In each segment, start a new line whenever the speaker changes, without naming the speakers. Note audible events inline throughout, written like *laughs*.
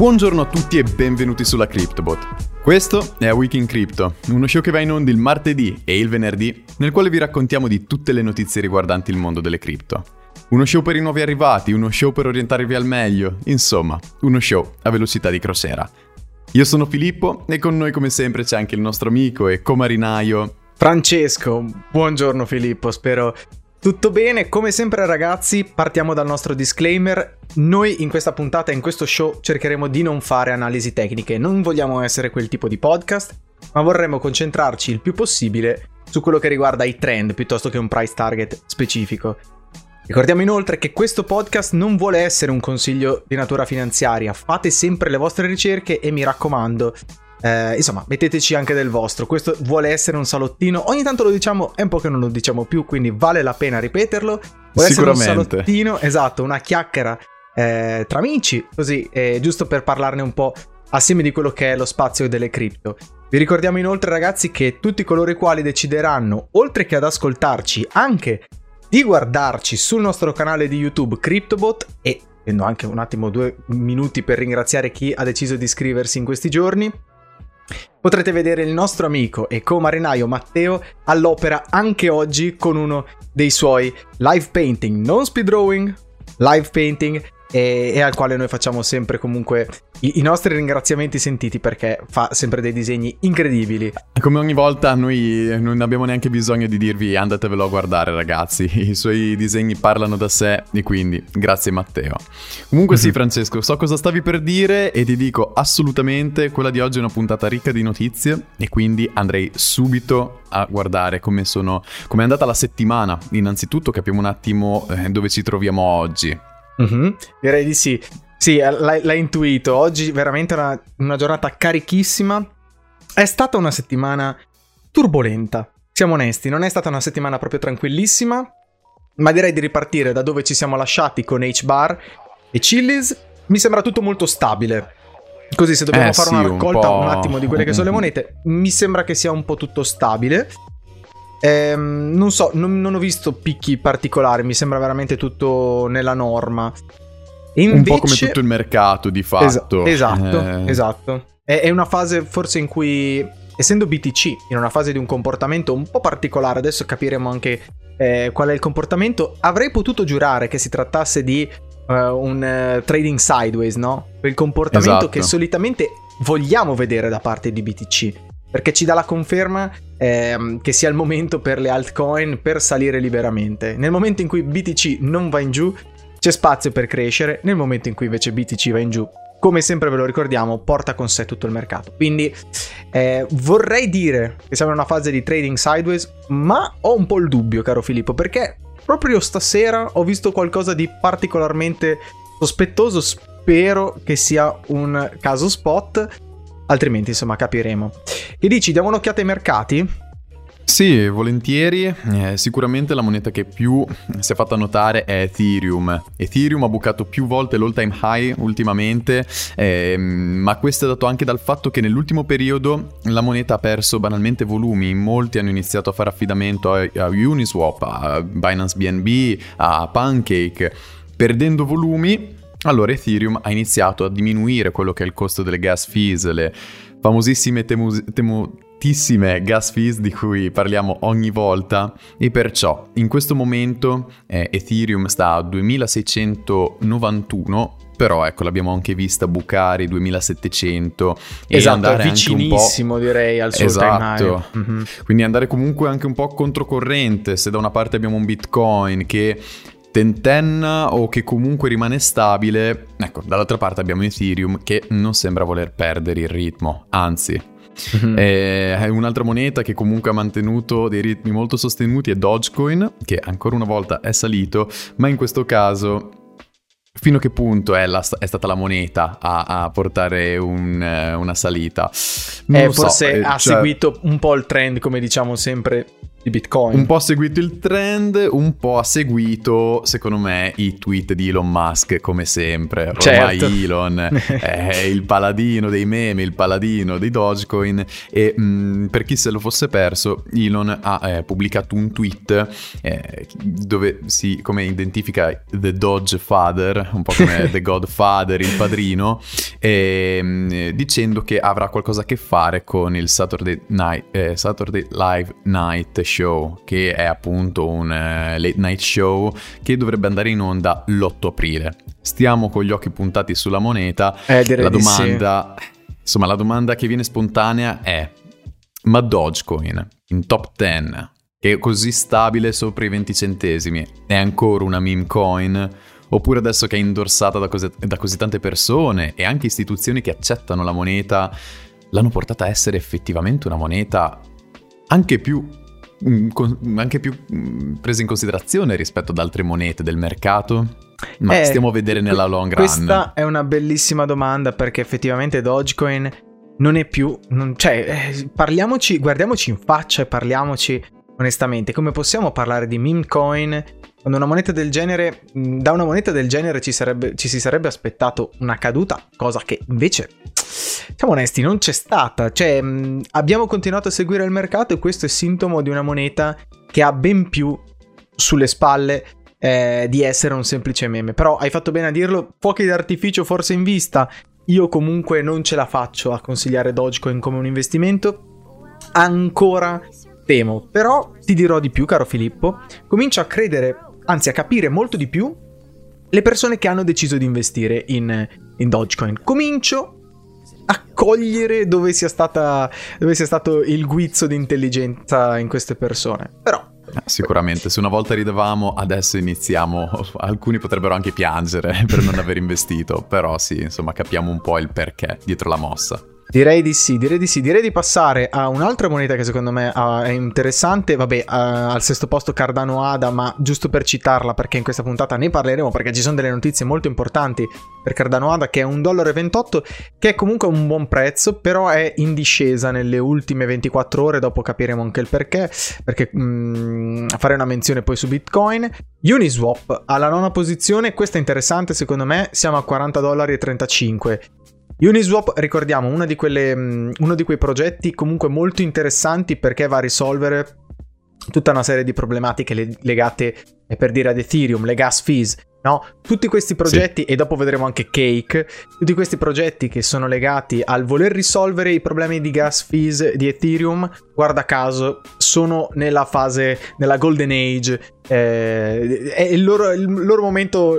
Buongiorno a tutti e benvenuti sulla CryptoBot. Questo è A Week in Crypto, uno show che va in onda il martedì e il venerdì, nel quale vi raccontiamo di tutte le notizie riguardanti il mondo delle cripto. Uno show per i nuovi arrivati, uno show per orientarvi al meglio, insomma, uno show a velocità di crociera. Io sono Filippo e con noi come sempre c'è anche il nostro amico e comarinaio
Francesco. Buongiorno Filippo, spero tutto bene. Come sempre ragazzi, partiamo dal nostro disclaimer. Noi in questa puntata in questo show cercheremo di non fare analisi tecniche, non vogliamo essere quel tipo di podcast, ma vorremmo concentrarci il più possibile su quello che riguarda i trend piuttosto che un price target specifico. Ricordiamo inoltre che questo podcast non vuole essere un consiglio di natura finanziaria, fate sempre le vostre ricerche e mi raccomando, eh, insomma, metteteci anche del vostro. Questo vuole essere un salottino. Ogni tanto lo diciamo, è un po' che non lo diciamo più, quindi vale la pena ripeterlo. Vuole essere un salottino, esatto, una chiacchiera eh, tra amici, così, eh, giusto per parlarne un po' assieme di quello che è lo spazio delle cripto. Vi ricordiamo inoltre, ragazzi, che tutti coloro i quali decideranno, oltre che ad ascoltarci, anche di guardarci sul nostro canale di YouTube CryptoBot e prendo anche un attimo due minuti per ringraziare chi ha deciso di iscriversi in questi giorni. Potrete vedere il nostro amico e co-marinaio Matteo all'opera anche oggi con uno dei suoi live painting, non speed drawing, live painting e, e, al quale noi facciamo sempre comunque i, i, nostri ringraziamenti sentiti perché fa sempre dei disegni incredibili.
Come ogni volta noi non abbiamo neanche bisogno di dirvi andatevelo a guardare ragazzi, *laughs* i suoi disegni parlano da sé e quindi grazie Matteo. Comunque sì *laughs* Francesco, so cosa stavi per dire e ti dico assolutamente quella di oggi è una puntata ricca di notizie e quindi andrei subito a guardare come sono come è andata la settimana. Innanzitutto capiamo un attimo eh, dove ci troviamo oggi.
Mm-hmm. Direi di sì. Sì, eh, l'hai, l'hai intuito. Oggi veramente una, una giornata carichissima. È stata una settimana turbolenta. Siamo onesti, non è stata una settimana proprio tranquillissima. Ma direi di ripartire da dove ci siamo lasciati con H-Bar e Chili's. Mi sembra tutto molto stabile. Così, se dobbiamo
eh,
fare
sì,
una raccolta
un,
un, attimo di quelle che sono le monete, mi sembra che sia un po' tutto stabile. Ehm, non so, non, non, ho visto picchi particolari, mi sembra veramente tutto nella norma.
Invece... Un po' come tutto il mercato, di fatto.
Es- esatto, eh... esatto. È, è una fase forse in cui, essendo BTC, in una fase di un comportamento un po' particolare, adesso capiremo anche eh, qual è il comportamento, avrei potuto giurare che si trattasse di uh, un uh, trading sideways, no? Quel comportamento
esatto.
che solitamente vogliamo vedere da parte di BTC perché ci dà la conferma ehm, che sia il momento per le altcoin per salire liberamente. Nel momento in cui BTC non va in giù, c'è spazio per crescere, nel momento in cui invece BTC va in giù, come sempre ve lo ricordiamo, porta con sé tutto il mercato. Quindi eh, vorrei dire che siamo in una fase di trading sideways, ma ho un po' il dubbio, caro Filippo, perché proprio stasera ho visto qualcosa di particolarmente sospettoso, spero che sia un caso spot altrimenti insomma capiremo. Che dici, diamo un'occhiata ai mercati?
Sì, volentieri. Eh, sicuramente la moneta che più si è fatta notare è Ethereum. Ethereum ha bucato più volte l'all time high ultimamente, eh, ma questo è dato anche dal fatto che nell'ultimo periodo la moneta ha perso banalmente volumi. Molti hanno iniziato a fare affidamento a, a Uniswap, a Binance BNB, a Pancake. Perdendo volumi, allora Ethereum ha iniziato a diminuire quello che è il costo delle gas fees, le famosissime temu- temutissime gas fees di cui parliamo ogni volta. E perciò in questo momento eh, Ethereum sta a 2691 però ecco l'abbiamo anche vista bucare i 2700
esatto,
e andare
vicinissimo direi al suo
esatto.
mm-hmm.
quindi andare comunque anche un po' controcorrente. Se da una parte abbiamo un bitcoin che tentenna o che comunque rimane stabile. Ecco, dall'altra parte abbiamo Ethereum che non sembra voler perdere il ritmo, anzi. Mm-hmm. È un'altra moneta che comunque ha mantenuto dei ritmi molto sostenuti è Dogecoin, che ancora una volta è salito, ma in questo caso fino a che punto è, la, è stata la moneta a, a portare un, una salita?
Eh, forse so, eh, ha cioè... seguito un po' il trend, come diciamo sempre di Bitcoin.
Un po' ha seguito il trend, un po' ha seguito, secondo me, i tweet di Elon Musk, come sempre. Ormai
Certo.
Elon è *laughs* il paladino dei meme, il paladino dei Dogecoin. E mh, per chi se lo fosse perso, Elon ha eh, pubblicato un tweet eh, dove si come identifica The Doge Father, un po' come *laughs* The Godfather, il padrino, e, mh, dicendo che avrà qualcosa a che fare con il Saturday, Night, eh, Saturday Live Night Show, che è appunto un eh, late night show che dovrebbe andare in onda l'8 aprile. Stiamo con gli occhi puntati sulla moneta.
Eh,
La
di sì.
domanda, insomma, la domanda che viene spontanea è: ma Dogecoin in top 10, che è così stabile sopra i 20 centesimi, è ancora una meme coin? Oppure adesso che è indorsata da così, da così tante persone e anche istituzioni che accettano la moneta, l'hanno portata a essere effettivamente una moneta anche più, anche più mm, presa in considerazione rispetto ad altre monete del mercato? Ma
Eh,
stiamo a vedere nella long run.
Questa è una bellissima domanda perché effettivamente Dogecoin non è più... non- cioè, eh, parliamoci, guardiamoci in faccia e parliamoci onestamente. Come possiamo parlare di meme coin quando una moneta del genere... mh, Da una moneta del genere ci, sarebbe- ci si sarebbe aspettato una caduta, cosa che invece... Siamo onesti, non c'è stata. Cioè, mh, abbiamo continuato a seguire il mercato e questo è sintomo di una moneta che ha ben più sulle spalle eh, di essere un semplice meme. Però hai fatto bene a dirlo, fuochi d'artificio forse in vista. Io comunque non ce la faccio a consigliare Dogecoin come un investimento. Ancora temo. Però ti dirò di più, caro Filippo. Comincio a credere, anzi a capire molto di più le persone che hanno deciso di investire in, in Dogecoin. Comincio a cogliere dove sia, stata, dove sia stato il guizzo di intelligenza in queste persone. Però
Eh, Sicuramente, se una volta ridevamo, adesso iniziamo. *laughs* Alcuni potrebbero anche piangere *laughs* per non aver investito, però sì, insomma, capiamo un po' il perché dietro la mossa.
Direi di sì, direi di sì. Direi di passare a un'altra moneta che secondo me ah, è interessante. Vabbè, eh, al sesto posto Cardano Ada, ma giusto per citarla perché in questa puntata ne parleremo perché ci sono delle notizie molto importanti per Cardano Ada che è 1,28$, che è comunque un buon prezzo, però è in discesa nelle ultime 24 ore, dopo capiremo anche il perché, perché mm, farei una menzione poi su Bitcoin. Uniswap alla nona posizione, questa è interessante secondo me, siamo a 40,35$. Uniswap, ricordiamo, una di quelle, mh, uno di quei progetti comunque molto interessanti perché va a risolvere tutta una serie di problematiche le- legate, eh, per dire, ad Ethereum, le gas fees. No, tutti questi progetti, e dopo vedremo anche Cake, tutti questi progetti che sono legati al voler risolvere i problemi di gas fees di Ethereum, guarda caso, sono nella fase, nella golden age, eh, è il loro, il loro momento,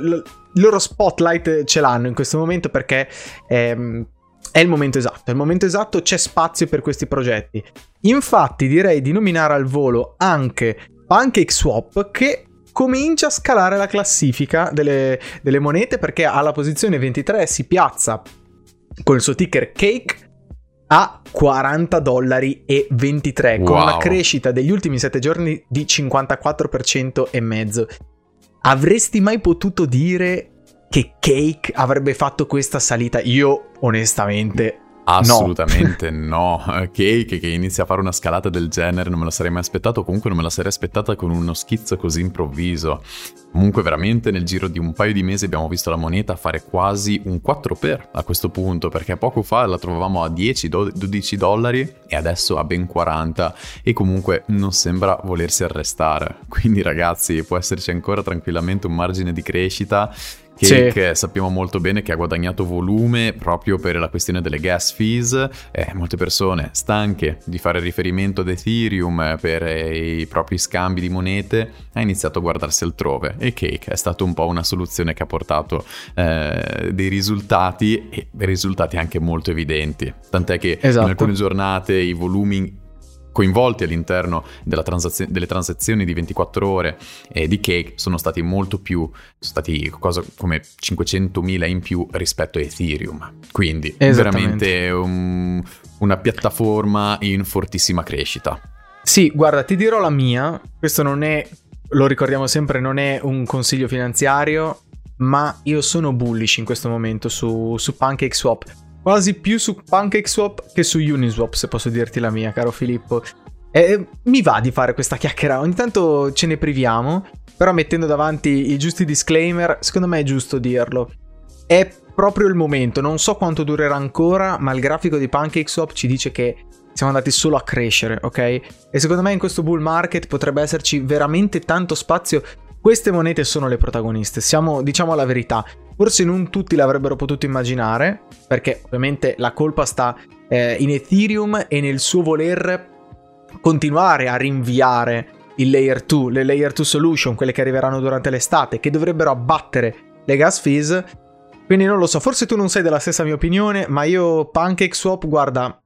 il loro spotlight ce l'hanno in questo momento perché ehm, è il momento esatto, è il momento esatto, c'è spazio per questi progetti. Infatti direi di nominare al volo anche PancakeSwap che comincia a scalare la classifica delle, delle monete perché alla posizione 23 si piazza con il suo ticker Cake a 40 dollari e 23 con
Wow.
una crescita degli ultimi 7 giorni di 54% e mezzo. Avresti mai potuto dire che Cake avrebbe fatto questa salita? Io onestamente
Assolutamente no. *laughs* Cake che inizia a fare una scalata del genere non me la sarei mai aspettato, comunque non me la sarei aspettata con uno schizzo così improvviso. Comunque veramente nel giro di un paio di mesi abbiamo visto la moneta fare quasi un 4 per a questo punto, perché poco fa la trovavamo a 10-12 dollari e adesso a ben 40 e comunque non sembra volersi arrestare. Quindi ragazzi può esserci ancora tranquillamente un margine di crescita
Sì.
che sappiamo molto bene che ha guadagnato volume proprio per la questione delle gas fees. Eh, molte persone stanche di fare riferimento ad Ethereum per eh, i propri scambi di monete ha iniziato a guardarsi altrove e Cake è stata un po' una soluzione che ha portato eh, dei risultati e risultati anche molto evidenti. Tant'è che
Esatto.
in alcune giornate i volumi coinvolti all'interno della transazio- delle transazioni di 24 ore eh, di Cake sono stati molto più, sono stati cosa come 500.000 in più rispetto a Ethereum. Quindi veramente un- una piattaforma in fortissima crescita.
Sì, guarda, ti dirò la mia. Questo non è, lo ricordiamo sempre, non è un consiglio finanziario, ma io sono bullish in questo momento su, su PancakeSwap. Quasi più su PancakeSwap che su Uniswap, se posso dirti la mia, caro Filippo. E mi va di fare questa chiacchiera, ogni tanto ce ne priviamo, però mettendo davanti i giusti disclaimer, secondo me è giusto dirlo. È proprio il momento, non so quanto durerà ancora, ma il grafico di PancakeSwap ci dice che siamo andati solo a crescere, ok? E secondo me in questo bull market potrebbe esserci veramente tanto spazio. Queste monete sono le protagoniste, siamo, diciamo la verità. Forse non tutti l'avrebbero potuto immaginare, perché ovviamente la colpa sta eh, in Ethereum e nel suo voler continuare a rinviare il layer 2, le layer 2 solution, quelle che arriveranno durante l'estate, che dovrebbero abbattere le gas fees. Quindi non lo so, forse tu non sei della stessa mia opinione, ma io PancakeSwap, guarda,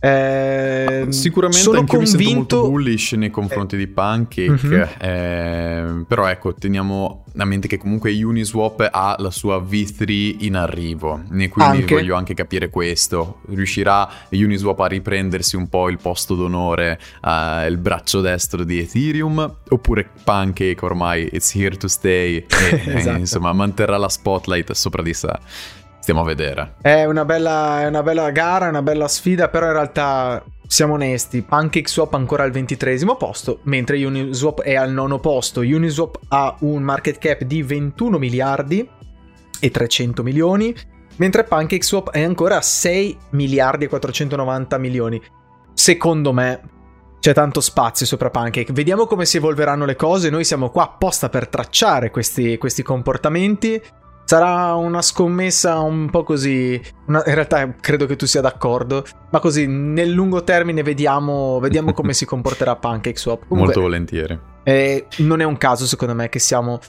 eh, Sicuramente sono anche convinto... mi sento molto bullish nei confronti eh. di Pancake, uh-huh. eh, però ecco, teniamo a mente che comunque Uniswap ha la sua V3 in arrivo, e quindi anche. voglio anche capire questo. Riuscirà Uniswap a riprendersi un po' il posto d'onore, uh, il braccio destro di Ethereum, oppure Pancake ormai it's here to stay e *laughs* esatto. insomma manterrà la spotlight sopra di sé? Stiamo a vedere.
È una bella, è una bella gara, una bella sfida, però in realtà siamo onesti, PancakeSwap ancora al ventitresimo posto, mentre Uniswap è al nono posto. Uniswap ha un market cap di 21 miliardi e 300 milioni, mentre PancakeSwap è ancora a 6 miliardi e 490 milioni. Secondo me c'è tanto spazio sopra Pancake. Vediamo come si evolveranno le cose. Noi siamo qua apposta per tracciare questi, questi comportamenti Sarà una scommessa un po' così. Una, in realtà credo che tu sia d'accordo. Ma così nel lungo termine vediamo, vediamo come si comporterà *laughs* PancakeSwap.
Comunque, Molto volentieri.
Eh, non è un caso, secondo me, che siamo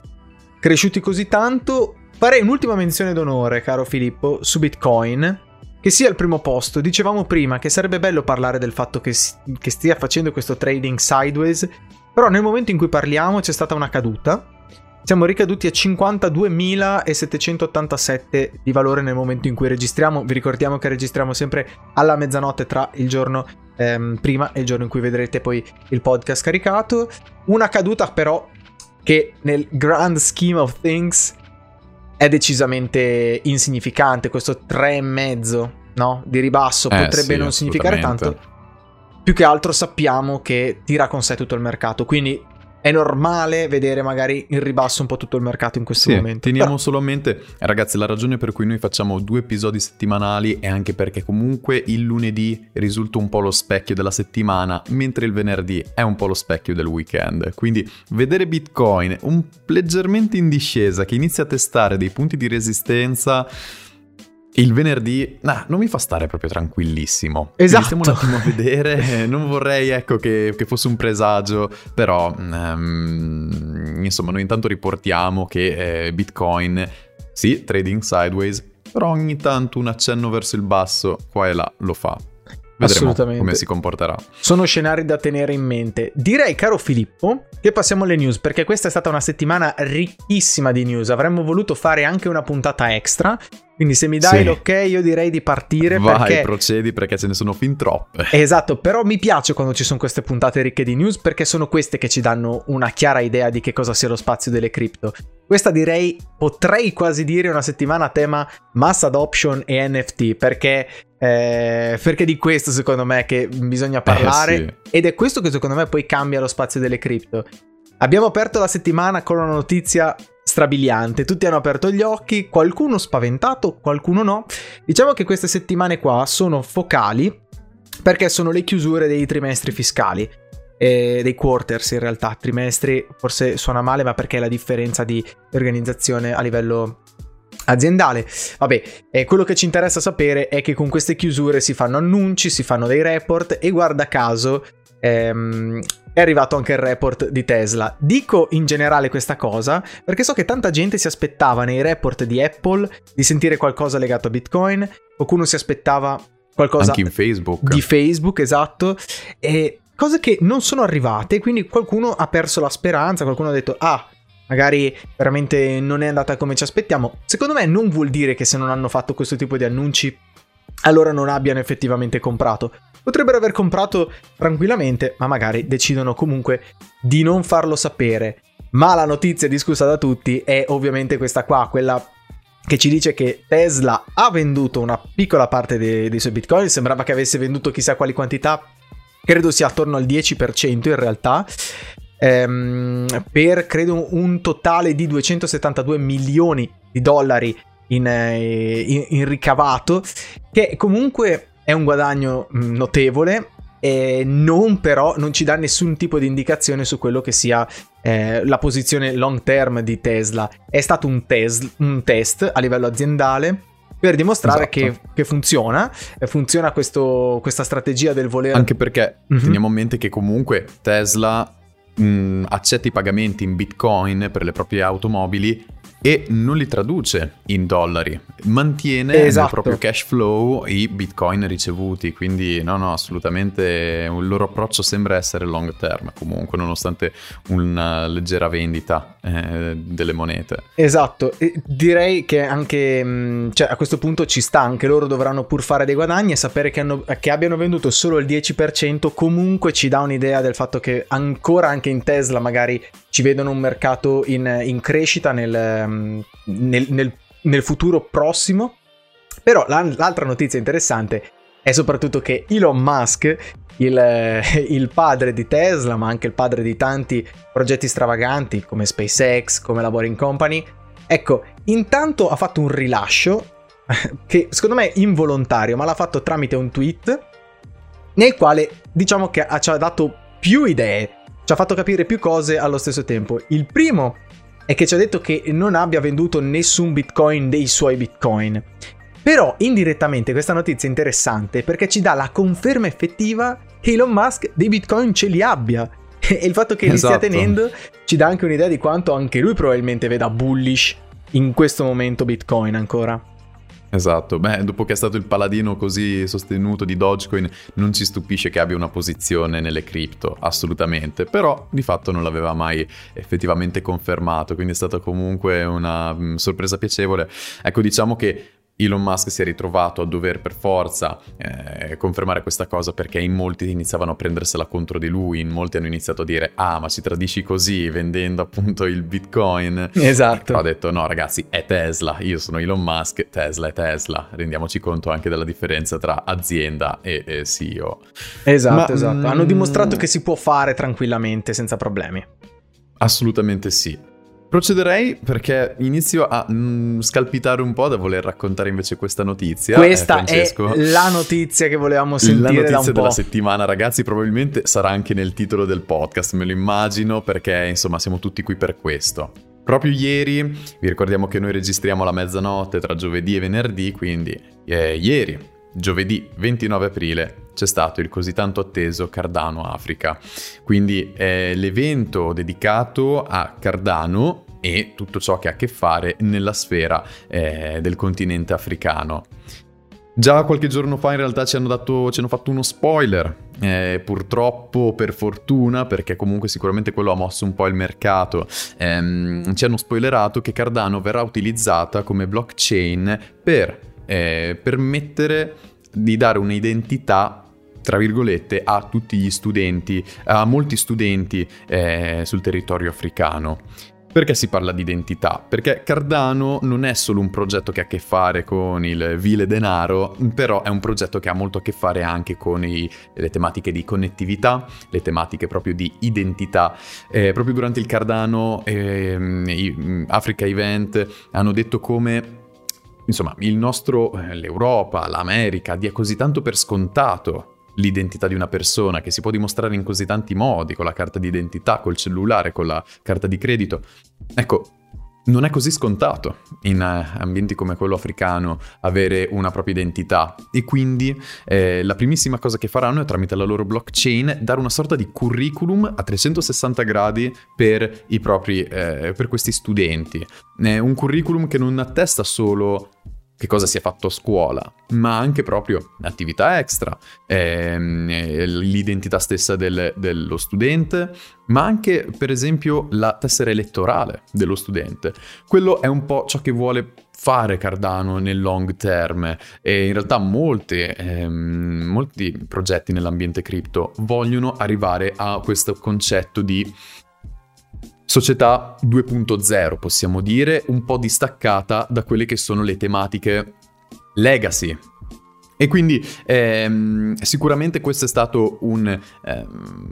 cresciuti così tanto. Farei un'ultima menzione d'onore, caro Filippo, su Bitcoin. Che sia al primo posto. Dicevamo prima che sarebbe bello parlare del fatto che, che stia facendo questo trading sideways. Però nel momento in cui parliamo c'è stata una caduta siamo ricaduti a 52.787 di valore nel momento in cui registriamo. Vi ricordiamo che registriamo sempre alla mezzanotte tra il giorno ehm, prima e il giorno in cui vedrete poi il podcast caricato. Una caduta però che nel grand scheme of things è decisamente insignificante. Questo 3,5 no? di ribasso eh, potrebbe sì, non significare tanto. Più che altro sappiamo che tira con sé tutto il mercato. Quindi è normale vedere magari in ribasso un po' tutto il mercato in questo sì, momento.
Teniamo Però... solo a mente, ragazzi, la ragione per cui noi facciamo due episodi settimanali è anche perché comunque il lunedì risulta un po' lo specchio della settimana, mentre il venerdì è un po' lo specchio del weekend. Quindi vedere Bitcoin un leggermente in discesa che inizia a testare dei punti di resistenza il venerdì nah, non mi fa stare proprio tranquillissimo.
Esatto.
Stiamo un attimo a vedere, *laughs* non vorrei ecco che, che fosse un presagio, però um, insomma noi intanto riportiamo che eh, Bitcoin, sì, trading sideways, però ogni tanto un accenno verso il basso qua e là lo fa. Vedremo come si comporterà.
Sono scenari da tenere in mente. Direi, caro Filippo, che passiamo alle news, perché questa è stata una settimana ricchissima di news. Avremmo voluto fare anche una puntata extra, quindi se mi dai sì. l'ok io direi di partire
Vai,
perché...
procedi perché ce ne sono fin troppe. *laughs*
Esatto, però mi piace quando ci sono queste puntate ricche di news perché sono queste che ci danno una chiara idea di che cosa sia lo spazio delle cripto. Questa direi, potrei quasi dire una settimana a tema mass adoption e NFT perché, eh, perché di questo secondo me che bisogna parlare eh, sì. ed è questo che secondo me poi cambia lo spazio delle cripto. Abbiamo aperto la settimana con una notizia strabiliante. Tutti hanno aperto gli occhi, qualcuno spaventato, qualcuno no. Diciamo che queste settimane qua sono focali perché sono le chiusure dei trimestri fiscali. Eh, dei quarters in realtà, trimestri forse suona male ma perché è la differenza di organizzazione a livello aziendale. Vabbè, eh, quello che ci interessa sapere è che con queste chiusure si fanno annunci, si fanno dei report e guarda caso ehm, è arrivato anche il report di Tesla. Dico in generale questa cosa perché so che tanta gente si aspettava nei report di Apple di sentire qualcosa legato a Bitcoin, qualcuno si aspettava qualcosa
anche in Facebook.
di Facebook, esatto, e cose che non sono arrivate, quindi qualcuno ha perso la speranza, qualcuno ha detto "Ah, magari veramente non è andata come ci aspettiamo". Secondo me non vuol dire che se non hanno fatto questo tipo di annunci allora non abbiano effettivamente comprato. Potrebbero aver comprato tranquillamente, ma magari decidono comunque di non farlo sapere. Ma la notizia discussa da tutti è ovviamente questa qua, quella che ci dice che Tesla ha venduto una piccola parte dei, dei suoi bitcoin, sembrava che avesse venduto chissà quali quantità, credo sia attorno al 10% in realtà, ehm, per credo un totale di 272 milioni di dollari in, eh, in, in ricavato, che comunque è un guadagno mm, notevole. E non però non ci dà nessun tipo di indicazione su quello che sia eh, la posizione long term di Tesla. È stato un, tes- un test a livello aziendale per dimostrare esatto. che, che, funziona, funziona questo, questa strategia del voler...
Anche perché mm-hmm. teniamo a mente che comunque Tesla mh, accetta i pagamenti in bitcoin per le proprie automobili e non li traduce in dollari, mantiene esatto. nel proprio cash flow i bitcoin ricevuti, quindi no, no, assolutamente il loro approccio sembra essere long term comunque, nonostante una leggera vendita eh, delle monete.
Esatto, e direi che anche mm, cioè, a questo punto ci sta, anche loro dovranno pur fare dei guadagni e sapere che, hanno, che abbiano venduto solo il 10% comunque ci dà un'idea del fatto che ancora anche in Tesla magari ci vedono un mercato in, in crescita nel, mm, nel, nel, nel, futuro prossimo. Però l'altra notizia interessante è soprattutto che Elon Musk, il, *laughs* il, padre di Tesla, ma anche il padre di tanti progetti stravaganti come SpaceX, come la Boring Company, ecco, intanto ha fatto un rilascio *laughs* che secondo me è involontario, ma l'ha fatto tramite un tweet nel quale diciamo che ci ha dato più idee ci ha fatto capire più cose allo stesso tempo. Il primo è che ci ha detto che non abbia venduto nessun bitcoin dei suoi bitcoin. Però indirettamente questa notizia è interessante perché ci dà la conferma effettiva che Elon Musk dei bitcoin ce li abbia. *laughs* E il fatto che li esatto. stia tenendo ci dà anche un'idea di quanto anche lui probabilmente veda bullish in questo momento bitcoin ancora.
Esatto, beh, dopo che è stato il paladino così sostenuto di Dogecoin, non ci stupisce che abbia una posizione nelle cripto, assolutamente, però di fatto non l'aveva mai effettivamente confermato, quindi è stata comunque una mh, mm, sorpresa piacevole. Ecco, diciamo che Elon Musk si è ritrovato a dover per forza eh, confermare questa cosa perché in molti iniziavano a prendersela contro di lui, in molti hanno iniziato a dire ah ma ci tradisci così vendendo appunto il bitcoin.
Esatto.
Però ha detto no ragazzi è Tesla, io sono Elon Musk, Tesla è Tesla, rendiamoci conto anche della differenza tra azienda e, e CEO.
Esatto, ma, esatto, mm, hanno dimostrato che si può fare tranquillamente senza problemi.
Assolutamente sì. Procederei perché inizio a mm, scalpitare un po' da voler raccontare invece questa notizia.
Questa eh, è la notizia che volevamo sentire.
La notizia
della
settimana, ragazzi, probabilmente sarà anche nel titolo del podcast, me lo immagino, perché insomma siamo tutti qui per questo. Proprio ieri, vi ricordiamo che noi registriamo la mezzanotte tra giovedì e venerdì, quindi eh, ieri, giovedì 29 aprile, c'è stato il così tanto atteso Cardano Africa. Quindi è l'evento dedicato a Cardano e tutto ciò che ha a che fare nella sfera eh, del continente africano. Già qualche giorno fa in realtà ci hanno, dato, ci hanno fatto uno spoiler, eh, purtroppo per fortuna, perché comunque sicuramente quello ha mosso un po' il mercato, ehm, ci hanno spoilerato che Cardano verrà utilizzata come blockchain per eh, permettere di dare un'identità tra virgolette, a tutti gli studenti, a molti studenti eh, sul territorio africano. Perché si parla di identità? Perché Cardano non è solo un progetto che ha a che fare con il vile denaro, però è un progetto che ha molto a che fare anche con i, le tematiche di connettività, le tematiche proprio di identità. Eh, proprio durante il Cardano eh, Africa Event hanno detto come insomma, il nostro, eh, l'Europa, l'America dia così tanto per scontato l'identità di una persona che si può dimostrare in così tanti modi, con la carta d'identità, col cellulare, con la carta di credito. Ecco, non è così scontato in eh, ambienti come quello africano avere una propria identità e quindi eh, la primissima cosa che faranno è tramite la loro blockchain dare una sorta di curriculum a 360 gradi per, propri, eh, per questi studenti. È un curriculum che non attesta solo che cosa si è fatto a scuola, ma anche proprio attività extra, ehm, l'identità stessa del, dello studente, ma anche per esempio la tessera elettorale dello studente. Quello è un po' ciò che vuole fare Cardano nel long term e in realtà molte, ehm, molti progetti nell'ambiente cripto vogliono arrivare a questo concetto di società 2.0, possiamo dire, un po' distaccata da quelle che sono le tematiche legacy E quindi ehm, sicuramente questo è stato un, ehm,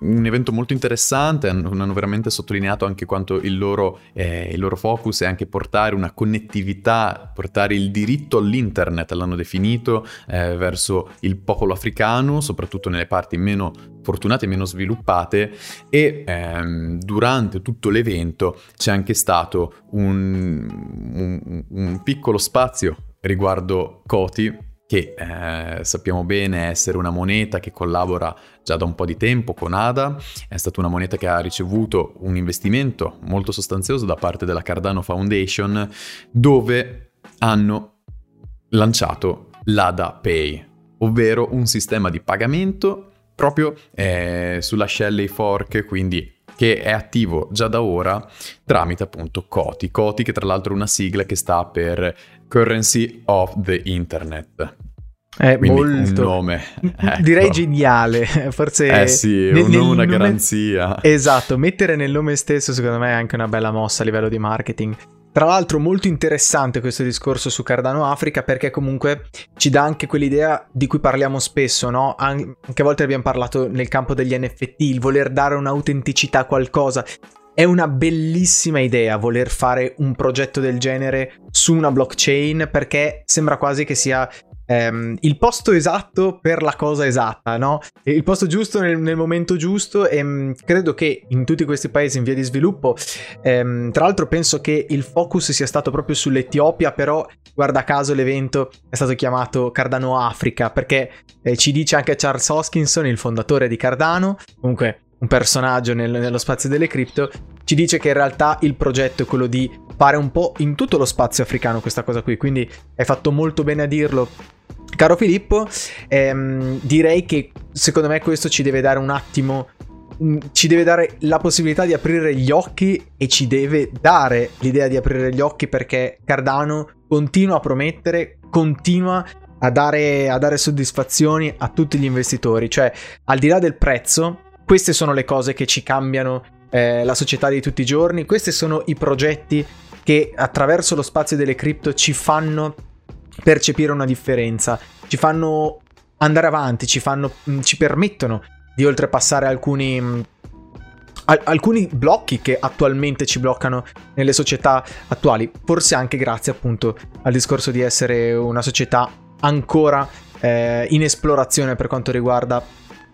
un, evento molto interessante, hanno veramente sottolineato anche quanto il loro, eh, il loro, focus è anche portare una connettività, portare il diritto all'internet, l'hanno definito, eh, verso il popolo africano, soprattutto nelle parti meno fortunate meno sviluppate. E ehm, durante tutto l'evento c'è anche stato un, un, un piccolo spazio riguardo Coti che eh, sappiamo bene essere una moneta che collabora già da un po' di tempo con ADA, è stata una moneta che ha ricevuto un investimento molto sostanzioso da parte della Cardano Foundation dove hanno lanciato l'ADA Pay, ovvero un sistema di pagamento proprio eh, sulla Shelley Fork, quindi che è attivo già da ora tramite appunto COTI. COTI che tra l'altro è una sigla che sta per Currency of the Internet.
È Quindi molto...
un nome. *laughs*
Ecco. Direi geniale, *laughs* forse...
Eh sì, nel, un nome, una nome... garanzia.
Esatto, mettere nel nome stesso secondo me è anche una bella mossa a livello di marketing. Tra l'altro molto interessante questo discorso su Cardano Africa perché comunque ci dà anche quell'idea di cui parliamo spesso, no? Anche a volte abbiamo parlato nel campo degli NFT, il voler dare un'autenticità a qualcosa. È una bellissima idea voler fare un progetto del genere su una blockchain perché sembra quasi che sia ehm, il posto esatto per la cosa esatta, no? Il posto giusto nel, nel momento giusto e mh, mm, credo che in tutti questi paesi in via di sviluppo, ehm, tra l'altro penso che il focus sia stato proprio sull'Etiopia, però guarda caso l'evento è stato chiamato Cardano Africa perché eh, ci dice anche Charles Hoskinson, il fondatore di Cardano, comunque un personaggio nel, nello spazio delle cripto, ci dice che in realtà il progetto è quello di fare un po' in tutto lo spazio africano questa cosa qui, quindi hai fatto molto bene a dirlo. Caro Filippo, ehm, direi che secondo me questo ci deve dare un attimo mm, ci deve dare la possibilità di aprire gli occhi e ci deve dare l'idea di aprire gli occhi perché Cardano continua a promettere, continua a dare, a dare soddisfazioni a tutti gli investitori, cioè al di là del prezzo, queste sono le cose che ci cambiano eh, la società di tutti i giorni, questi sono i progetti che attraverso lo spazio delle cripto ci fanno percepire una differenza, ci fanno andare avanti, ci, fanno, mm, ci permettono di oltrepassare alcuni, mm, alcuni blocchi che attualmente ci bloccano nelle società attuali, forse anche grazie appunto al discorso di essere una società ancora eh, in esplorazione per quanto riguarda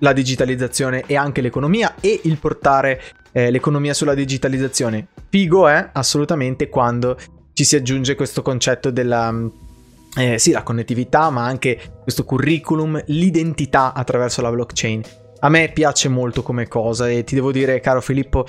la digitalizzazione e anche l'economia e il portare eh, l'economia sulla digitalizzazione. Figo è assolutamente quando ci si aggiunge questo concetto della eh, sì, la connettività, ma anche questo curriculum, l'identità attraverso la blockchain. A me piace molto come cosa e ti devo dire, caro Filippo,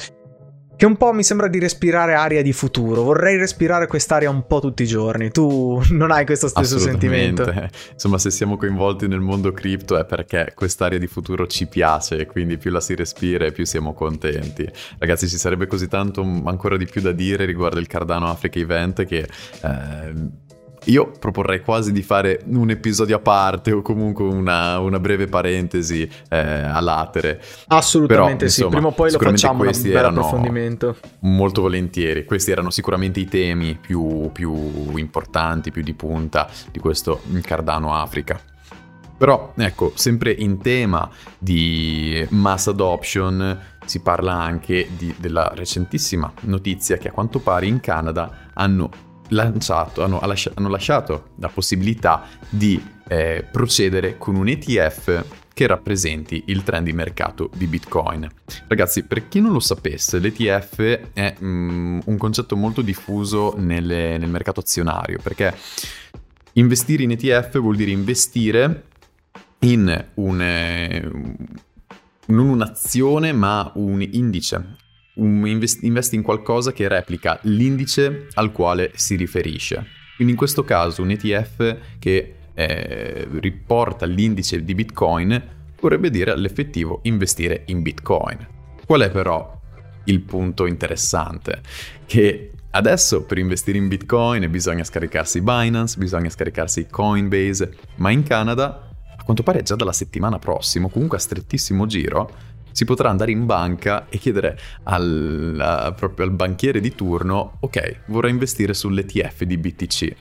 che un po' mi sembra di respirare aria di futuro. Vorrei respirare quest'aria un po' tutti i giorni. Tu *laughs* non hai questo stesso sentimento? *laughs*
Insomma, se siamo coinvolti nel mondo cripto è perché quest'aria di futuro ci piace e quindi più la si respira e più siamo contenti. Ragazzi, ci sarebbe così tanto ancora di più da dire riguardo il Cardano Africa Event che eh, io proporrei quasi di fare un episodio a parte o comunque una, una breve parentesi eh, a latere.
Assolutamente Però, sì, insomma, prima o poi lo facciamo un bel approfondimento.
Molto volentieri, questi erano sicuramente i temi più, più importanti, più di punta di questo Cardano Africa. Però ecco, sempre in tema di mass adoption si parla anche di, della recentissima notizia che a quanto pare in Canada hanno lanciato, hanno, hanno lasciato la possibilità di eh, procedere con un ETF che rappresenti il trend di mercato di Bitcoin. Ragazzi, per chi non lo sapesse, l'ETF è mm, un concetto molto diffuso nelle, nel mercato azionario, perché investire in ETF vuol dire investire in un, eh, non un'azione ma un indice, investi in qualcosa che replica l'indice al quale si riferisce. Quindi in questo caso un ETF che eh, riporta l'indice di Bitcoin vorrebbe dire all'effettivo investire in Bitcoin. Qual è però il punto interessante? Che adesso per investire in Bitcoin bisogna scaricarsi Binance, bisogna scaricarsi Coinbase, ma in Canada, a quanto pare già dalla settimana prossima, comunque a strettissimo giro, si potrà andare in banca e chiedere al, proprio al banchiere di turno, ok, vorrei investire sull'ETF di BTC.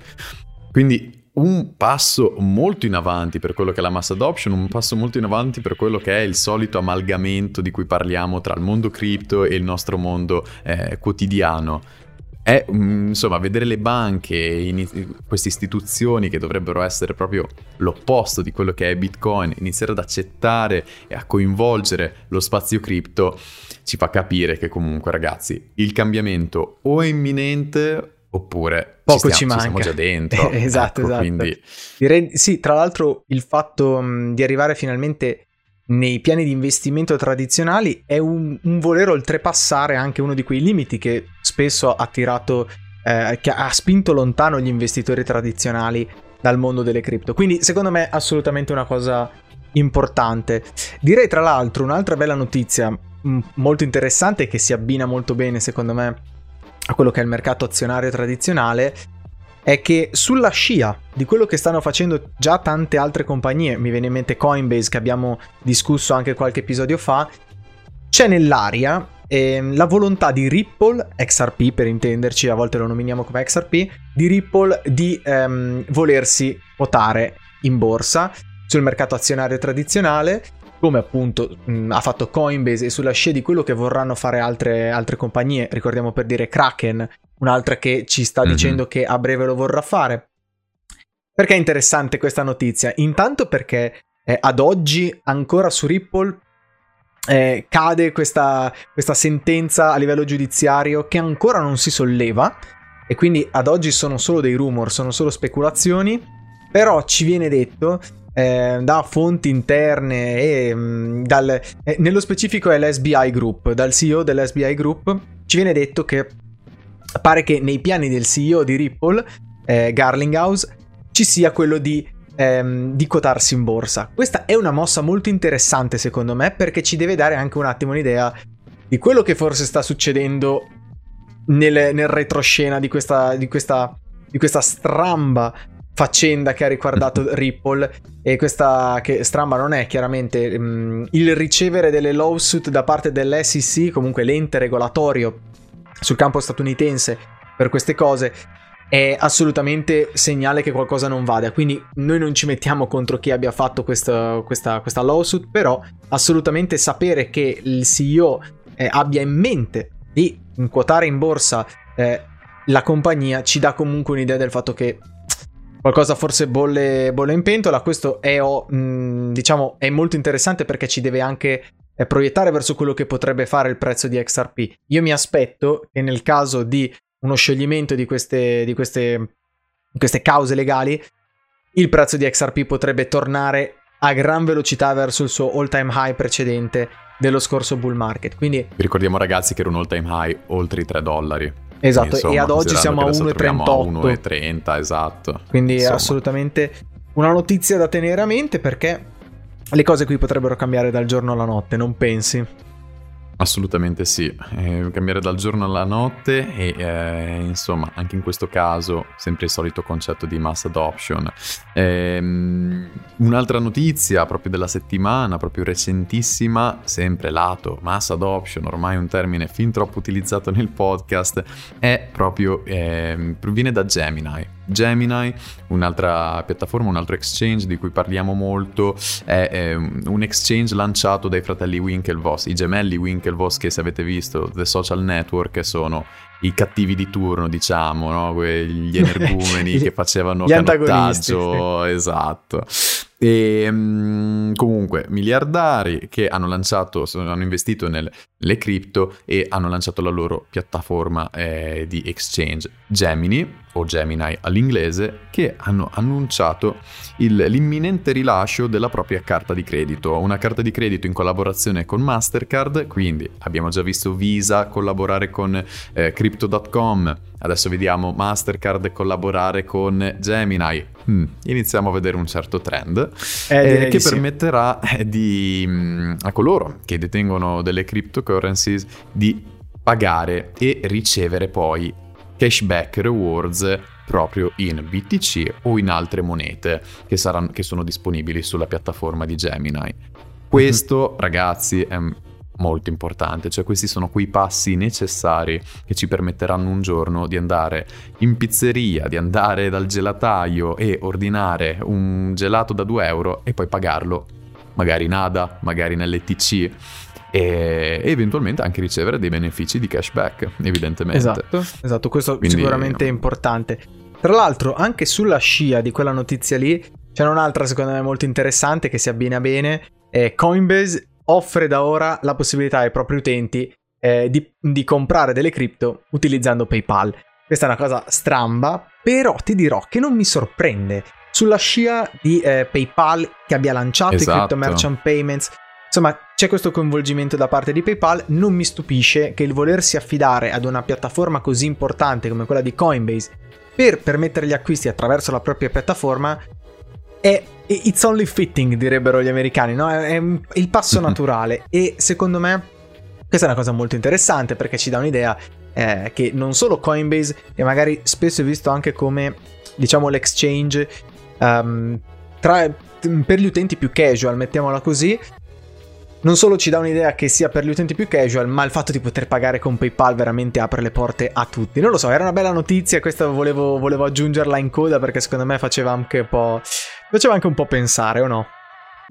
Quindi un passo molto in avanti per quello che è la mass adoption, un passo molto in avanti per quello che è il solito amalgamento di cui parliamo tra il mondo cripto e il nostro mondo eh, quotidiano. È mm, insomma vedere le banche, queste istituzioni che dovrebbero essere proprio l'opposto di quello che è Bitcoin, iniziare ad accettare e a coinvolgere lo spazio cripto, ci fa capire che comunque ragazzi il cambiamento o è imminente oppure
poco
ci,
stiamo,
ci manca. siamo già dentro. *laughs*
esatto,
ecco,
esatto.
Quindi...
Direi, sì, tra l'altro il fatto mh, di arrivare finalmente nei piani di investimento tradizionali è un, un, voler oltrepassare anche uno di quei limiti che spesso ha tirato, eh, che ha spinto lontano gli investitori tradizionali dal mondo delle cripto. Quindi secondo me è assolutamente una cosa importante. Direi tra l'altro un'altra bella notizia mh, molto interessante che si abbina molto bene secondo me a quello che è il mercato azionario tradizionale è che sulla scia di quello che stanno facendo già tante altre compagnie, mi viene in mente Coinbase che abbiamo discusso anche qualche episodio fa, c'è nell'aria ehm, la volontà di Ripple, XRP per intenderci, a volte lo nominiamo come XRP, di Ripple di ehm, volersi votare in borsa sul mercato azionario tradizionale come appunto mh, ha fatto Coinbase e sulla scia di quello che vorranno fare altre, altre compagnie, ricordiamo per dire Kraken, un'altra che ci sta mm-hmm. dicendo che a breve lo vorrà fare. Perché è interessante questa notizia? Intanto perché eh, ad oggi ancora su Ripple eh, cade questa, questa sentenza a livello giudiziario che ancora non si solleva e quindi ad oggi sono solo dei rumor, sono solo speculazioni, però ci viene detto eh, da fonti interne e mh, mm, dal, eh, nello specifico è l'SBI Group, dal CEO dell'SBI Group ci viene detto che pare che nei piani del CEO di Ripple, eh, Garlinghouse, ci sia quello di, ehm, di quotarsi in borsa. Questa è una mossa molto interessante secondo me perché ci deve dare anche un attimo un'idea di quello che forse sta succedendo nel, nel retroscena di questa, di questa, di questa stramba faccenda che ha riguardato *laughs* Ripple e questa che stramba non è chiaramente um, il ricevere delle lawsuit da parte dell'SEC, comunque l'ente regolatorio sul campo statunitense per queste cose è assolutamente segnale che qualcosa non vada. Quindi noi non ci mettiamo contro chi abbia fatto questa, questa, questa lawsuit, però assolutamente sapere che il CEO eh, abbia in mente di quotare in borsa eh, la compagnia ci dà comunque un'idea del fatto che qualcosa forse bolle, bolle in pentola. Questo è, oh, mh, diciamo, è molto interessante perché ci deve anche eh, proiettare verso quello che potrebbe fare il prezzo di XRP. Io mi aspetto che nel caso di uno scioglimento di queste, di queste, queste cause legali, il prezzo di XRP potrebbe tornare a gran velocità verso il suo all time high precedente dello scorso bull market. Quindi
ricordiamo ragazzi che era un all time high oltre i 3 dollari.
Esatto, Insomma, e ad oggi siamo a 1,38.
1,30, esatto.
Quindi Insomma. è assolutamente una notizia da tenere a mente perché le cose qui potrebbero cambiare dal giorno alla notte, non pensi?
Assolutamente sì, eh, cambiare dal giorno alla notte e eh, insomma anche in questo caso sempre il solito concetto di mass adoption. Eh, un'altra notizia proprio della settimana, proprio recentissima, sempre lato mass adoption, ormai un termine fin troppo utilizzato nel podcast, è proprio, ehm, proviene da Gemini. Gemini, un'altra piattaforma, un altro exchange di cui parliamo molto, è, è un exchange lanciato dai fratelli Winklevoss, i gemelli Winklevoss che se avete visto The Social Network sono i cattivi di turno, diciamo, no? gli energumeni *laughs* che facevano canottaggio, esatto. E um, comunque, miliardari che hanno lanciato, hanno investito nelle cripto e hanno lanciato la loro piattaforma eh, di exchange Gemini o Gemini all'inglese che hanno annunciato il, l'imminente rilascio della propria carta di credito, una carta di credito in collaborazione con Mastercard, quindi abbiamo già visto Visa collaborare con eh, Crypto.com, adesso vediamo Mastercard collaborare con Gemini, hmm, iniziamo a vedere un certo trend eh, eh, che permetterà sì. di, mm, a coloro che detengono delle cryptocurrencies di pagare e ricevere poi cashback rewards proprio in BTC o in altre monete che, saranno, che sono disponibili sulla piattaforma di Gemini. Questo, mm-hmm. ragazzi, è molto importante, cioè questi sono quei passi necessari che ci permetteranno un giorno di andare in pizzeria, di andare dal gelataio e ordinare un gelato da 2 euro e poi pagarlo magari in ADA, magari nell'ETC e eventualmente anche ricevere dei benefici di cashback, evidentemente.
Esatto, esatto questo Quindi, sicuramente è importante. Tra l'altro, anche sulla scia di quella notizia lì, c'è un'altra secondo me molto interessante che si abbina bene. Eh, Coinbase offre da ora la possibilità ai propri utenti eh, di, di comprare delle cripto utilizzando PayPal. Questa è una cosa stramba, però ti dirò che non mi sorprende. Sulla scia di eh, PayPal che abbia lanciato esatto. i crypto merchant payments, insomma c'è questo coinvolgimento da parte di PayPal, non mi stupisce che il volersi affidare ad una piattaforma così importante come quella di Coinbase per permettere gli acquisti attraverso la propria piattaforma è it's only fitting, direbbero gli americani, no? È, il passo *laughs* naturale e secondo me questa è una cosa molto interessante perché ci dà un'idea eh, che non solo Coinbase, e magari spesso è visto anche come diciamo l'exchange um, tra, per gli utenti più casual, mettiamola così, non solo ci dà un'idea che sia per gli utenti più casual, ma il fatto di poter pagare con PayPal veramente apre le porte a tutti. Non lo so, era una bella notizia, questa volevo, volevo aggiungerla in coda perché secondo me faceva anche un po', faceva anche un po' pensare, o no?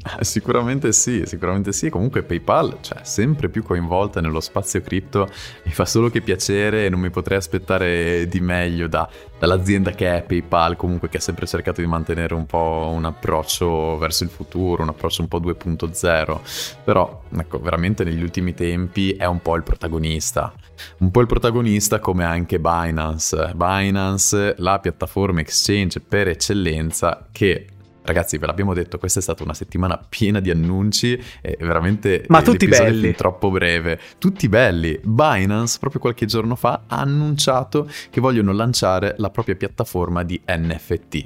*laughs*
Sicuramente sì, sicuramente sì. Comunque PayPal, cioè, sempre più coinvolta nello spazio cripto, *laughs* mi fa solo che piacere e non mi potrei aspettare di meglio da, dall'azienda che è PayPal, comunque che ha sempre cercato di mantenere un po' un approccio verso il futuro, un approccio un po' 2.0. Però, ecco, veramente negli ultimi tempi è un po' il protagonista. Un po' il protagonista come anche Binance. Binance, la piattaforma exchange per eccellenza che Ragazzi, ve l'abbiamo detto, questa è stata una settimana piena di annunci, è veramente
Ma tutti belli.
troppo breve. Tutti belli. Binance, proprio qualche giorno fa, ha annunciato che vogliono lanciare la propria piattaforma di NFT.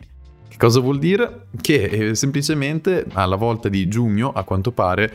Che cosa vuol dire? Che eh, semplicemente alla volta di giugno, a quanto pare,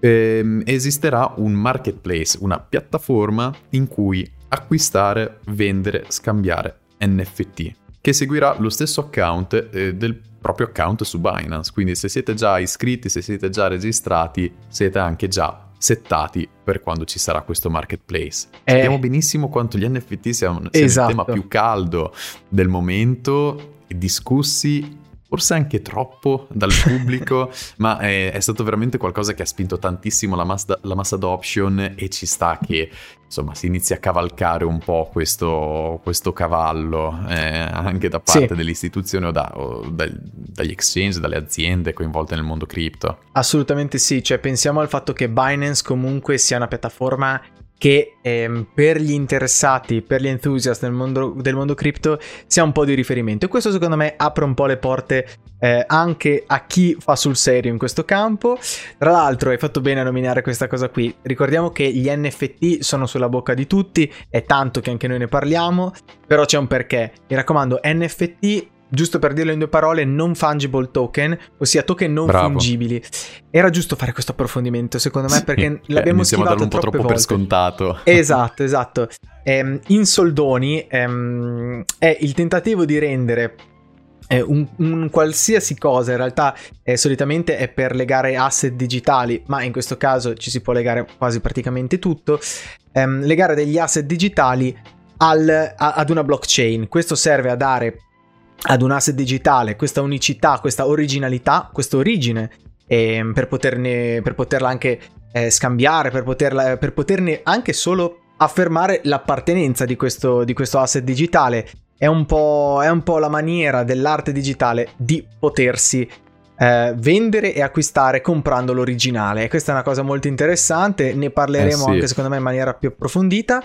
ehm, esisterà un marketplace, una piattaforma in cui acquistare, vendere, scambiare NFT, che seguirà lo stesso account eh, del proprio account su Binance. Quindi se siete già iscritti, se siete già registrati, siete anche già settati per quando ci sarà questo marketplace. Eh, Sappiamo benissimo quanto gli NFT siano, siano esatto. il tema più caldo del momento, discussi forse anche troppo dal pubblico, *laughs* ma è, è, stato veramente qualcosa che ha spinto tantissimo la mass, la mass, adoption e ci sta che insomma si inizia a cavalcare un po' questo, questo cavallo eh, anche da parte sì. delle istituzioni o, da, o da, dagli exchange, dalle aziende coinvolte nel mondo cripto.
Assolutamente sì, cioè pensiamo al fatto che Binance comunque sia una piattaforma che ehm, per gli interessati, per gli enthusiast del mondo, del mondo cripto sia un po' di riferimento. E questo secondo me apre un po' le porte eh, anche a chi fa sul serio in questo campo. Tra l'altro hai fatto bene a nominare questa cosa qui. Ricordiamo che gli NFT sono sulla bocca di tutti, è tanto che anche noi ne parliamo, però c'è un perché. Mi raccomando, NFT giusto per dirlo in due parole, non fungible token, ossia token non Bravo. fungibili. Era giusto fare questo approfondimento, secondo me, perché sì, l'abbiamo eh, schivato un po' troppo volte.
per scontato. *laughs*
Esatto, esatto. Ehm, in soldoni ehm, è il tentativo di rendere eh, un, un, qualsiasi cosa, in realtà eh, solitamente è per legare asset digitali, ma in questo caso ci si può legare quasi praticamente tutto, ehm, legare degli asset digitali al, a, ad una blockchain. Questo serve a dare ad un asset digitale questa unicità, questa originalità, questa origine eh, per, poterne, per poterla anche eh, scambiare, per, poterla, per poterne anche solo affermare l'appartenenza di questo, di questo asset digitale. È un, è un, po', la maniera dell'arte digitale di potersi eh, vendere e acquistare comprando l'originale. questa è una cosa molto interessante, ne parleremo eh sì. anche secondo me in maniera più approfondita.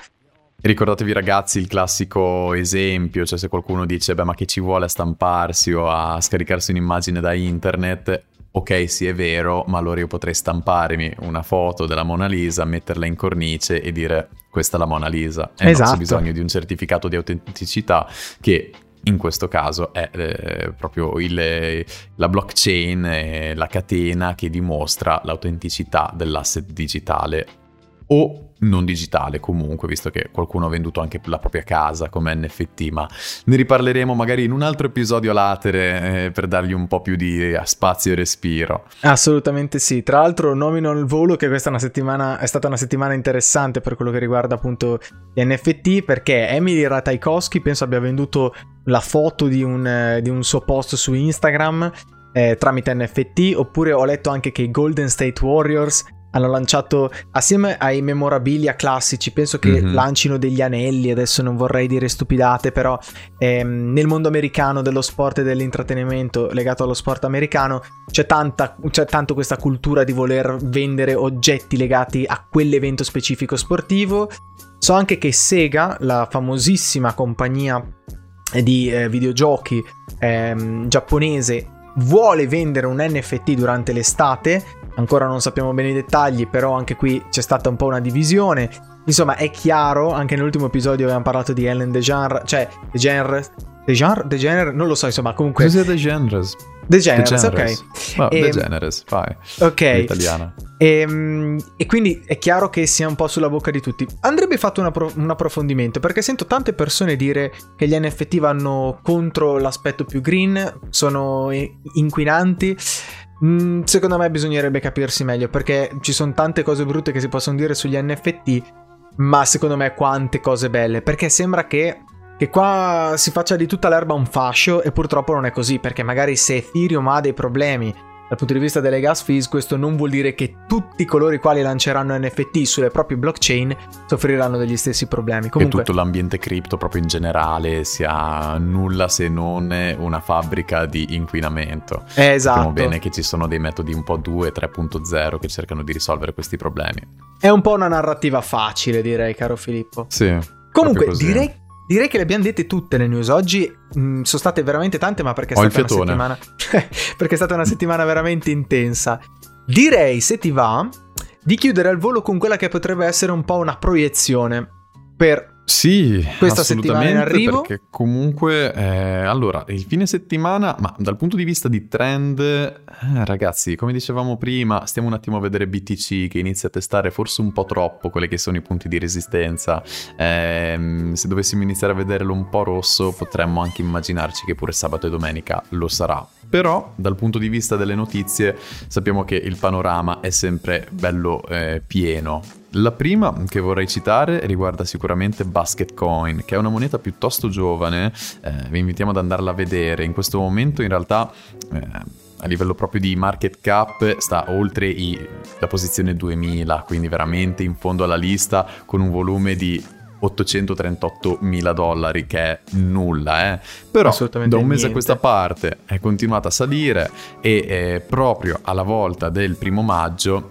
Ricordatevi ragazzi il classico esempio, cioè se qualcuno dice beh ma che ci vuole a stamparsi o a scaricarsi un'immagine da internet, ok sì è vero, ma allora io potrei stamparmi una foto della Mona Lisa, metterla in cornice e dire questa è la Mona Lisa. E esatto. non c'è bisogno di un certificato di autenticità che in questo caso è eh, proprio il, la blockchain, eh, la catena che dimostra l'autenticità dell'asset digitale o non digitale comunque, visto che qualcuno ha venduto anche la propria casa come NFT, ma ne riparleremo magari in un altro episodio latere eh, per dargli un po' più di eh, spazio e respiro.
Assolutamente sì, tra l'altro nomino al volo che questa è, è stata una settimana interessante per quello che riguarda appunto gli NFT, perché Emily Ratajkowski penso abbia venduto la foto di un, eh, di un suo post su Instagram eh, tramite NFT, oppure ho letto anche che i Golden State Warriors hanno lanciato assieme ai memorabilia classici, penso che mm-hmm. lancino degli anelli, adesso non vorrei dire stupidate, però ehm, nel mondo americano dello sport e dell'intrattenimento legato allo sport americano c'è, tanta, c'è tanto questa cultura di voler vendere oggetti legati a quell'evento specifico sportivo. So anche che Sega, la famosissima compagnia di eh, videogiochi ehm, giapponese, vuole vendere un NFT durante l'estate Ancora non sappiamo bene i dettagli, però anche qui c'è stata un po' una divisione. Insomma, è chiaro, anche nell'ultimo episodio abbiamo parlato di Ellen DeGeneres, cioè DeGeneres, DeGeneres, DeGeneres, non lo so, insomma, comunque...
Cos'è DeGeneres?
DeGeneres,
ok. No, e, ehm, DeGeneres, fai.
Ok.
Italiana.
E, ehm, e, quindi è chiaro che sia un po' sulla bocca di tutti. Andrebbe fatto una pro- un approfondimento perché sento tante persone dire che gli NFT vanno contro l'aspetto più green, sono inquinanti. Mm, secondo me bisognerebbe capirsi meglio perché ci sono tante cose brutte che si possono dire sugli NFT, ma secondo me quante cose belle. Perché sembra che, che qua si faccia di tutta l'erba un fascio e purtroppo non è così. Perché magari se Ethereum ha dei problemi dal punto di vista delle gas fees, questo non vuol dire che tutti coloro i quali lanceranno NFT sulle proprie blockchain soffriranno degli stessi problemi.
Comunque... Che tutto l'ambiente cripto proprio in generale sia nulla se non una fabbrica di inquinamento.
Eh, esatto.
Sappiamo bene che ci sono dei metodi un po' 2, 3.0 che cercano di risolvere questi problemi.
È un po' una narrativa facile, direi, caro Filippo.
Sì.
Comunque, direi Direi che le abbiamo dette tutte le news. Oggi mh, mm, sono state veramente tante, ma perché è stata una settimana. *laughs* perché è stata una settimana veramente intensa. Direi, se ti va, di chiudere al volo con quella che potrebbe essere un po' una proiezione per
sì, questa settimana in arrivo. Perché comunque, eh, allora, il fine settimana, ma dal punto di vista di trend, eh, ragazzi, come dicevamo prima, stiamo un attimo a vedere BTC che inizia a testare forse un po' troppo quelli che sono i punti di resistenza. Eh, se dovessimo iniziare a vederlo un po' rosso, potremmo anche immaginarci che pure sabato e domenica lo sarà. Però, dal punto di vista delle notizie, sappiamo che il panorama è sempre bello eh, pieno la prima che vorrei citare riguarda sicuramente Basket Coin, che è una moneta piuttosto giovane, eh, vi invitiamo ad andarla a vedere. In questo momento in realtà eh, a livello proprio di market cap sta oltre i, la posizione 2000, quindi veramente in fondo alla lista con un volume di 838 mila dollari, che è nulla, eh? Però da un mese
niente.
a questa parte è continuata a salire e eh, proprio alla volta del primo maggio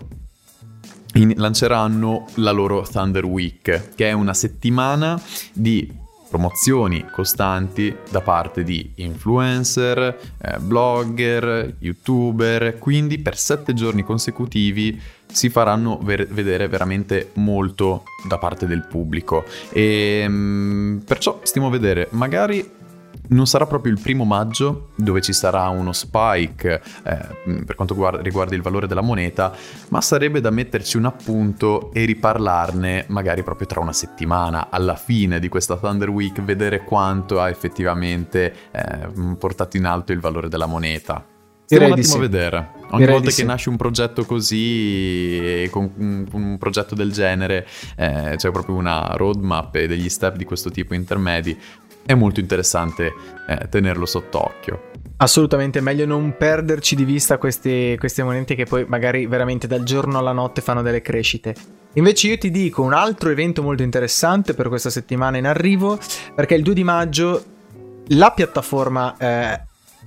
in- lanceranno la loro Thunder Week, che è una settimana di promozioni costanti da parte di influencer, eh, blogger, youtuber, quindi per sette giorni consecutivi si faranno ver- vedere veramente molto da parte del pubblico. E mh, mm, perciò stiamo a vedere magari non sarà proprio il primo maggio dove ci sarà uno spike eh, per quanto riguarda il valore della moneta, ma sarebbe da metterci un appunto e riparlarne magari proprio tra una settimana, alla fine di questa Thunder Week, vedere quanto ha effettivamente eh, portato in alto il valore della moneta. Stiamo Direi un attimo a vedere. Ogni Direi volta che sì. nasce un progetto così, con un, un progetto del genere, eh, c'è proprio una roadmap e degli step di questo tipo intermedi è molto interessante eh, tenerlo sott'occhio.
Assolutamente, meglio non perderci di vista queste, queste monete che poi magari veramente dal giorno alla notte fanno delle crescite. Invece io ti dico un altro evento molto interessante per questa settimana in arrivo, perché il 2 di maggio la piattaforma eh,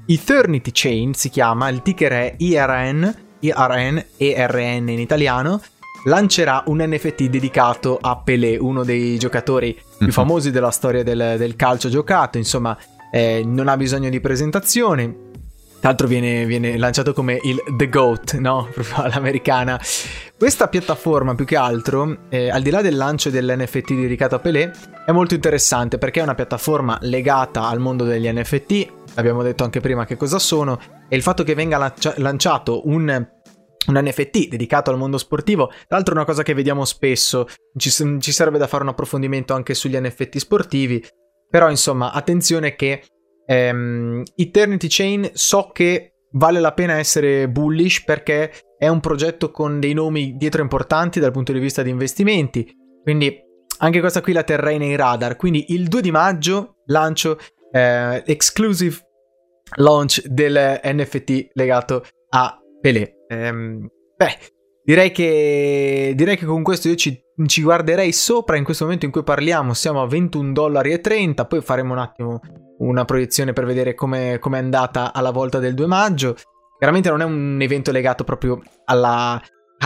Eternity Chain si chiama, il ticker è IRN, IRN, ERN in italiano, lancerà un NFT dedicato a Pelé, uno dei giocatori più mhm. famosi della storia del, del calcio giocato, insomma eh, non ha bisogno di presentazioni. Tra l'altro viene, viene, lanciato come il The Goat, no? *laughs* Proprio all'americana. Questa piattaforma, più che altro, eh, al di là del lancio dell'NFT dedicato a Pelé, è molto interessante perché è una piattaforma legata al mondo degli NFT. Abbiamo detto anche prima che cosa sono. E il fatto che venga lancia- lanciato un un NFT dedicato al mondo sportivo. Tra l'altro è una cosa che vediamo spesso, ci, ci serve da fare un approfondimento anche sugli NFT sportivi, però insomma attenzione che ehm, Eternity Chain so che vale la pena essere bullish perché è un progetto con dei nomi dietro importanti dal punto di vista di investimenti, quindi anche questa qui la terrei nei radar. Quindi il 2 di maggio lancio eh, exclusive launch del NFT legato a Pelé. Ehm, beh, direi che, direi che con questo io ci, ci, guarderei sopra in questo momento in cui parliamo. Siamo a 21,30 dollari, poi faremo un attimo una proiezione per vedere come è andata alla volta del 2 maggio. Chiaramente non è un evento legato proprio alla,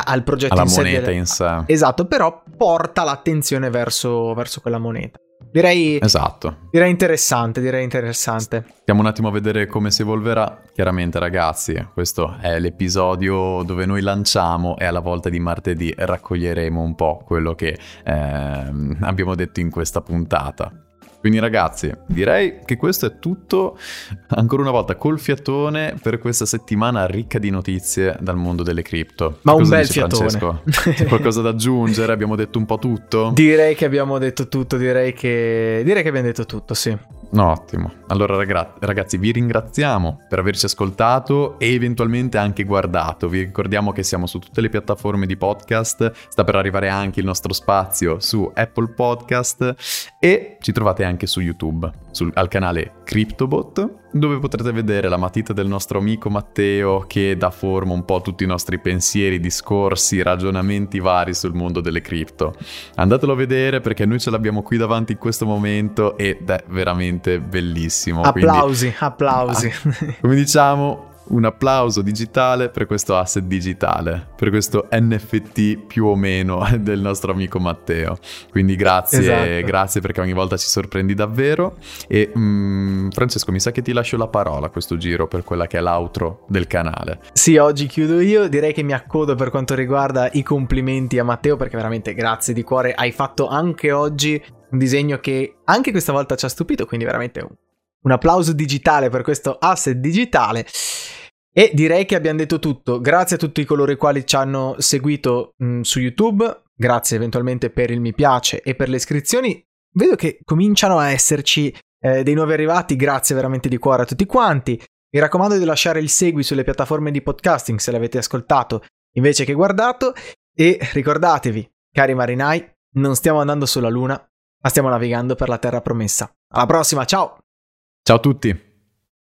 al progetto
alla
in sé.
moneta in sé.
Esatto, però porta l'attenzione verso, verso quella moneta. Direi,
esatto.
direi interessante, direi interessante.
Stiamo un attimo a vedere come si evolverà. Chiaramente ragazzi, questo è l'episodio dove noi lanciamo e alla volta di martedì raccoglieremo un po' quello che eh, abbiamo detto in questa puntata. Quindi ragazzi, direi che questo è tutto, ancora una volta col fiatone per questa settimana ricca di notizie dal mondo delle cripto.
Ma Cosa un bel fiatone. Francesco?
C'è qualcosa da aggiungere? Abbiamo detto un po' tutto?
Direi che abbiamo detto tutto, direi che, direi che abbiamo detto tutto, sì.
Ottimo. Allora ragazzi, vi ringraziamo per averci ascoltato e eventualmente anche guardato. Vi ricordiamo che siamo su tutte le piattaforme di podcast, sta per arrivare anche il nostro spazio su Apple Podcast e ci trovate anche su YouTube, sul, al canale CryptoBot dove potrete vedere la matita del nostro amico Matteo che dà forma un po' a tutti i nostri pensieri, discorsi, ragionamenti vari sul mondo delle cripto. Andatelo a vedere perché noi ce l'abbiamo qui davanti in questo momento ed è veramente bellissimo.
Applausi, Quindi, applausi. *laughs*
Come diciamo, un applauso digitale per questo asset digitale, per questo NFT più o meno *laughs* del nostro amico Matteo. Quindi grazie, esatto. grazie perché ogni volta ci sorprendi davvero. E um, Francesco, mi sa che ti lascio la parola a questo giro per quella che è l'outro del canale.
Sì, oggi chiudo io, direi che mi accodo per quanto riguarda i complimenti a Matteo perché veramente grazie di cuore, hai fatto anche oggi un disegno che anche questa volta ci ha stupito, quindi veramente un, un applauso digitale per questo asset digitale. E direi che abbiamo detto tutto. Grazie a tutti coloro i quali ci hanno seguito mh, mm, su YouTube. Grazie eventualmente per il mi piace e per le iscrizioni. Vedo che cominciano a esserci eh, dei nuovi arrivati. Grazie veramente di cuore a tutti quanti. Mi raccomando di lasciare il segui sulle piattaforme di podcasting se l'avete ascoltato invece che guardato. E ricordatevi, cari marinai, non stiamo andando sulla Luna, ma stiamo navigando per la terra promessa. Alla prossima, ciao!
Ciao a tutti!